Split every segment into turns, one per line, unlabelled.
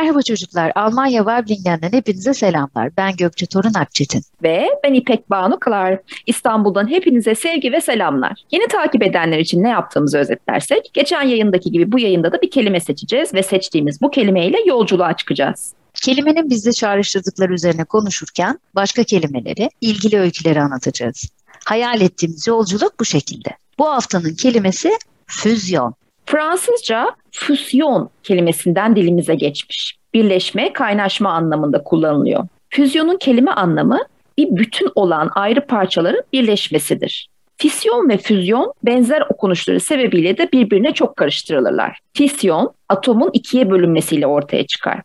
Merhaba çocuklar, Almanya Wablingen'den hepinize selamlar. Ben Gökçe Torun Akçetin.
Ve ben İpek Banu Kılar. İstanbul'dan hepinize sevgi ve selamlar. Yeni takip edenler için ne yaptığımızı özetlersek, geçen yayındaki gibi bu yayında da bir kelime seçeceğiz ve seçtiğimiz bu kelimeyle yolculuğa çıkacağız.
Kelimenin bizde çağrıştırdıkları üzerine konuşurken başka kelimeleri, ilgili öyküleri anlatacağız. Hayal ettiğimiz yolculuk bu şekilde. Bu haftanın kelimesi füzyon.
Fransızca füsyon kelimesinden dilimize geçmiş. Birleşme, kaynaşma anlamında kullanılıyor. Füzyonun kelime anlamı bir bütün olan ayrı parçaların birleşmesidir. Fisyon ve füzyon benzer okunuşları sebebiyle de birbirine çok karıştırılırlar. Fisyon atomun ikiye bölünmesiyle ortaya çıkar.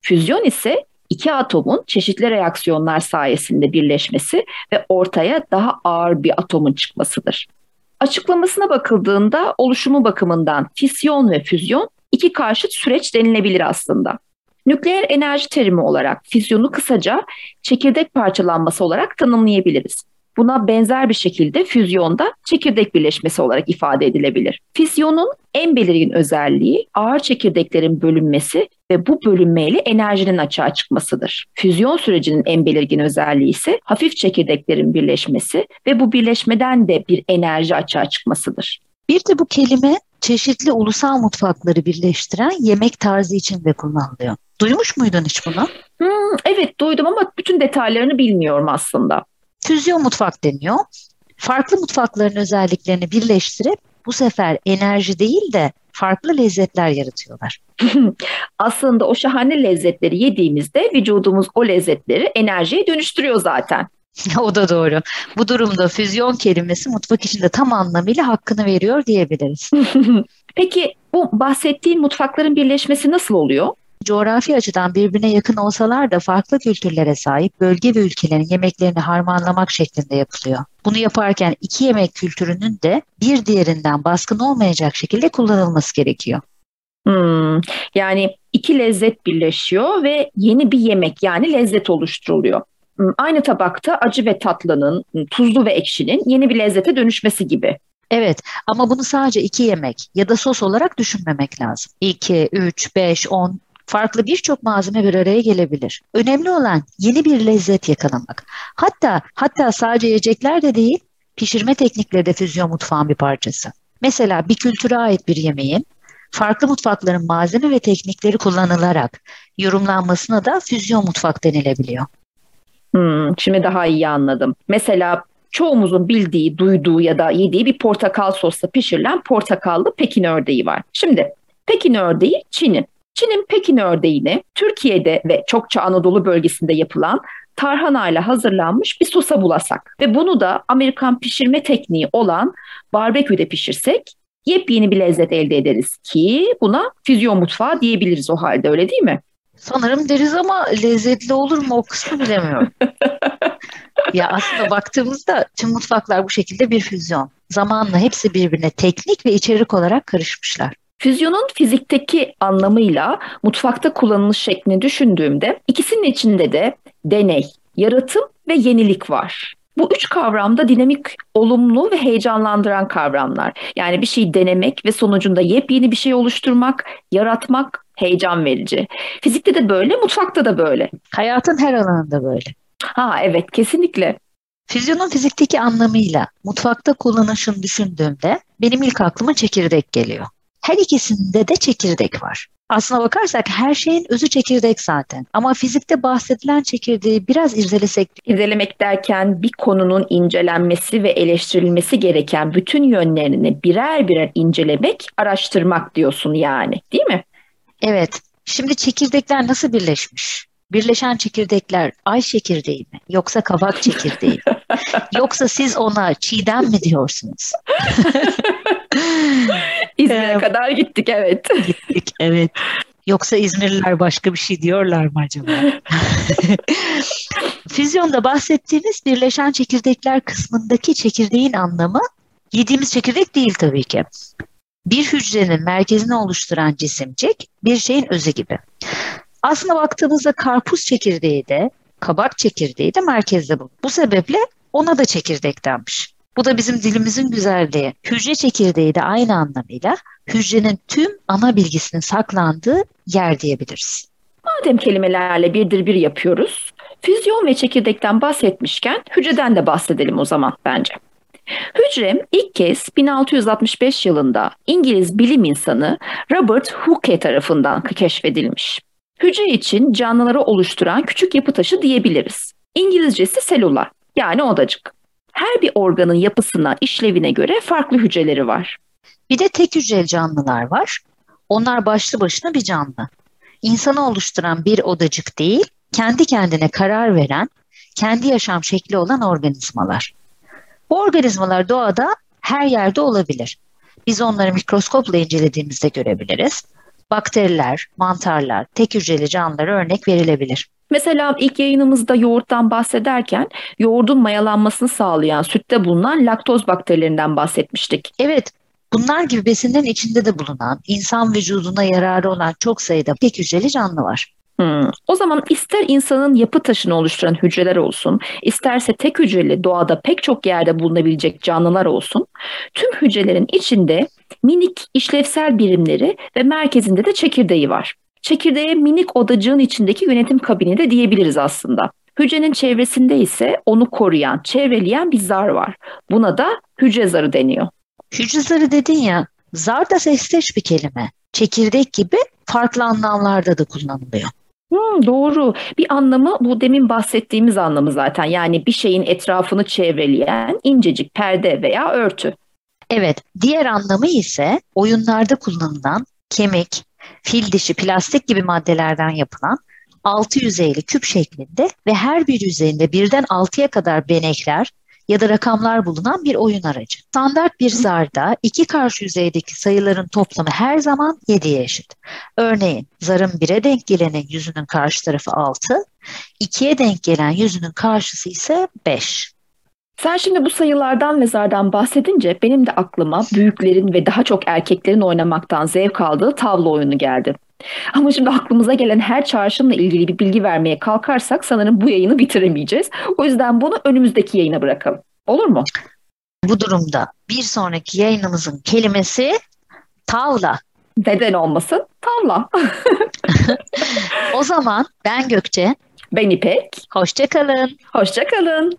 Füzyon ise iki atomun çeşitli reaksiyonlar sayesinde birleşmesi ve ortaya daha ağır bir atomun çıkmasıdır. Açıklamasına bakıldığında oluşumu bakımından fisyon ve füzyon iki karşıt süreç denilebilir aslında. Nükleer enerji terimi olarak fizyonu kısaca çekirdek parçalanması olarak tanımlayabiliriz. Buna benzer bir şekilde füzyonda çekirdek birleşmesi olarak ifade edilebilir. Fizyonun en belirgin özelliği ağır çekirdeklerin bölünmesi ve bu bölünmeyle enerjinin açığa çıkmasıdır. Füzyon sürecinin en belirgin özelliği ise hafif çekirdeklerin birleşmesi ve bu birleşmeden de bir enerji açığa çıkmasıdır.
Bir de bu kelime çeşitli ulusal mutfakları birleştiren yemek tarzı için de kullanılıyor. Duymuş muydun hiç bunu?
Hmm, evet duydum ama bütün detaylarını bilmiyorum aslında.
Füzyon mutfak deniyor. Farklı mutfakların özelliklerini birleştirip bu sefer enerji değil de farklı lezzetler yaratıyorlar.
Aslında o şahane lezzetleri yediğimizde vücudumuz o lezzetleri enerjiye dönüştürüyor zaten.
o da doğru. Bu durumda füzyon kelimesi mutfak içinde tam anlamıyla hakkını veriyor diyebiliriz.
Peki bu bahsettiğin mutfakların birleşmesi nasıl oluyor?
Coğrafi açıdan birbirine yakın olsalar da farklı kültürlere sahip bölge ve ülkelerin yemeklerini harmanlamak şeklinde yapılıyor. Bunu yaparken iki yemek kültürünün de bir diğerinden baskın olmayacak şekilde kullanılması gerekiyor.
Hmm, yani iki lezzet birleşiyor ve yeni bir yemek yani lezzet oluşturuluyor. Hmm, aynı tabakta acı ve tatlının, tuzlu ve ekşinin yeni bir lezzete dönüşmesi gibi.
Evet ama bunu sadece iki yemek ya da sos olarak düşünmemek lazım. 2, 3, 5, 10 farklı birçok malzeme bir araya gelebilir. Önemli olan yeni bir lezzet yakalamak. Hatta hatta sadece yiyecekler de değil, pişirme teknikleri de füzyon mutfağın bir parçası. Mesela bir kültüre ait bir yemeğin farklı mutfakların malzeme ve teknikleri kullanılarak yorumlanmasına da füzyon mutfak denilebiliyor.
Hmm, şimdi daha iyi anladım. Mesela çoğumuzun bildiği, duyduğu ya da yediği bir portakal sosla pişirilen portakallı Pekin ördeği var. Şimdi Pekin ördeği Çin'in Çin'in Pekin ördeğini Türkiye'de ve çokça Anadolu bölgesinde yapılan tarhana ile hazırlanmış bir sosa bulasak ve bunu da Amerikan pişirme tekniği olan barbeküde pişirsek yepyeni bir lezzet elde ederiz ki buna füzyon mutfağı diyebiliriz o halde öyle değil mi?
Sanırım deriz ama lezzetli olur mu o kısmı bilemiyorum. ya aslında baktığımızda tüm mutfaklar bu şekilde bir füzyon. Zamanla hepsi birbirine teknik ve içerik olarak karışmışlar.
Füzyonun fizikteki anlamıyla mutfakta kullanılış şeklini düşündüğümde ikisinin içinde de deney, yaratım ve yenilik var. Bu üç kavramda dinamik, olumlu ve heyecanlandıran kavramlar. Yani bir şey denemek ve sonucunda yepyeni bir şey oluşturmak, yaratmak heyecan verici. Fizikte de böyle, mutfakta da böyle.
Hayatın her alanında böyle.
Ha evet, kesinlikle.
Füzyonun fizikteki anlamıyla mutfakta kullanışını düşündüğümde benim ilk aklıma çekirdek geliyor. Her ikisinde de çekirdek var. Aslına bakarsak her şeyin özü çekirdek zaten. Ama fizikte bahsedilen çekirdeği biraz irdelesek...
İrdelemek derken bir konunun incelenmesi ve eleştirilmesi gereken bütün yönlerini birer birer incelemek, araştırmak diyorsun yani değil mi?
Evet. Şimdi çekirdekler nasıl birleşmiş? Birleşen çekirdekler ay çekirdeği mi? Yoksa kabak çekirdeği mi? Yoksa siz ona çiğdem mi diyorsunuz?
İzmir'e ee, kadar gittik evet.
Gittik evet. Yoksa İzmirliler başka bir şey diyorlar mı acaba? Füzyonda bahsettiğimiz birleşen çekirdekler kısmındaki çekirdeğin anlamı yediğimiz çekirdek değil tabii ki. Bir hücrenin merkezini oluşturan cisimcik bir şeyin özü gibi. Aslına baktığımızda karpuz çekirdeği de, kabak çekirdeği de merkezde bu. Bu sebeple ona da çekirdek denmiş. Bu da bizim dilimizin güzelliği. Hücre çekirdeği de aynı anlamıyla hücrenin tüm ana bilgisinin saklandığı yer diyebiliriz.
Madem kelimelerle birdir bir yapıyoruz, füzyon ve çekirdekten bahsetmişken hücreden de bahsedelim o zaman bence. Hücre ilk kez 1665 yılında İngiliz bilim insanı Robert Hooke tarafından keşfedilmiş. Hücre için canlıları oluşturan küçük yapı taşı diyebiliriz. İngilizcesi selülar yani odacık. Her bir organın yapısına, işlevine göre farklı hücreleri var.
Bir de tek hücreli canlılar var. Onlar başlı başına bir canlı. İnsanı oluşturan bir odacık değil, kendi kendine karar veren, kendi yaşam şekli olan organizmalar. Bu organizmalar doğada her yerde olabilir. Biz onları mikroskopla incelediğimizde görebiliriz. Bakteriler, mantarlar, tek hücreli canlılara örnek verilebilir.
Mesela ilk yayınımızda yoğurttan bahsederken yoğurdun mayalanmasını sağlayan sütte bulunan laktoz bakterilerinden bahsetmiştik.
Evet, bunlar gibi besinlerin içinde de bulunan, insan vücuduna yararı olan çok sayıda tek hücreli canlı var.
Hmm. O zaman ister insanın yapı taşını oluşturan hücreler olsun, isterse tek hücreli doğada pek çok yerde bulunabilecek canlılar olsun, tüm hücrelerin içinde minik işlevsel birimleri ve merkezinde de çekirdeği var. Çekirdeğe minik odacığın içindeki yönetim kabini de diyebiliriz aslında. Hücrenin çevresinde ise onu koruyan, çevreleyen bir zar var. Buna da hücre zarı deniyor.
Hücre zarı dedin ya, zar da sesteş bir kelime. Çekirdek gibi farklı anlamlarda da kullanılıyor.
Hmm, doğru. Bir anlamı bu demin bahsettiğimiz anlamı zaten. Yani bir şeyin etrafını çevreleyen incecik perde veya örtü.
Evet, diğer anlamı ise oyunlarda kullanılan kemik, fil dişi, plastik gibi maddelerden yapılan altı yüzeyli küp şeklinde ve her bir yüzeyinde birden altıya kadar benekler ya da rakamlar bulunan bir oyun aracı. Standart bir zarda iki karşı yüzeydeki sayıların toplamı her zaman 7'ye eşit. Örneğin zarın 1'e denk gelenin yüzünün karşı tarafı 6, 2'ye denk gelen yüzünün karşısı ise 5.
Sen şimdi bu sayılardan ve zardan bahsedince benim de aklıma büyüklerin ve daha çok erkeklerin oynamaktan zevk aldığı tavla oyunu geldi. Ama şimdi aklımıza gelen her çağrışımla ilgili bir bilgi vermeye kalkarsak sanırım bu yayını bitiremeyeceğiz. O yüzden bunu önümüzdeki yayına bırakalım. Olur mu?
Bu durumda bir sonraki yayınımızın kelimesi tavla.
Neden olmasın? Tavla.
o zaman ben Gökçe.
Ben İpek.
Hoşçakalın.
Hoşçakalın.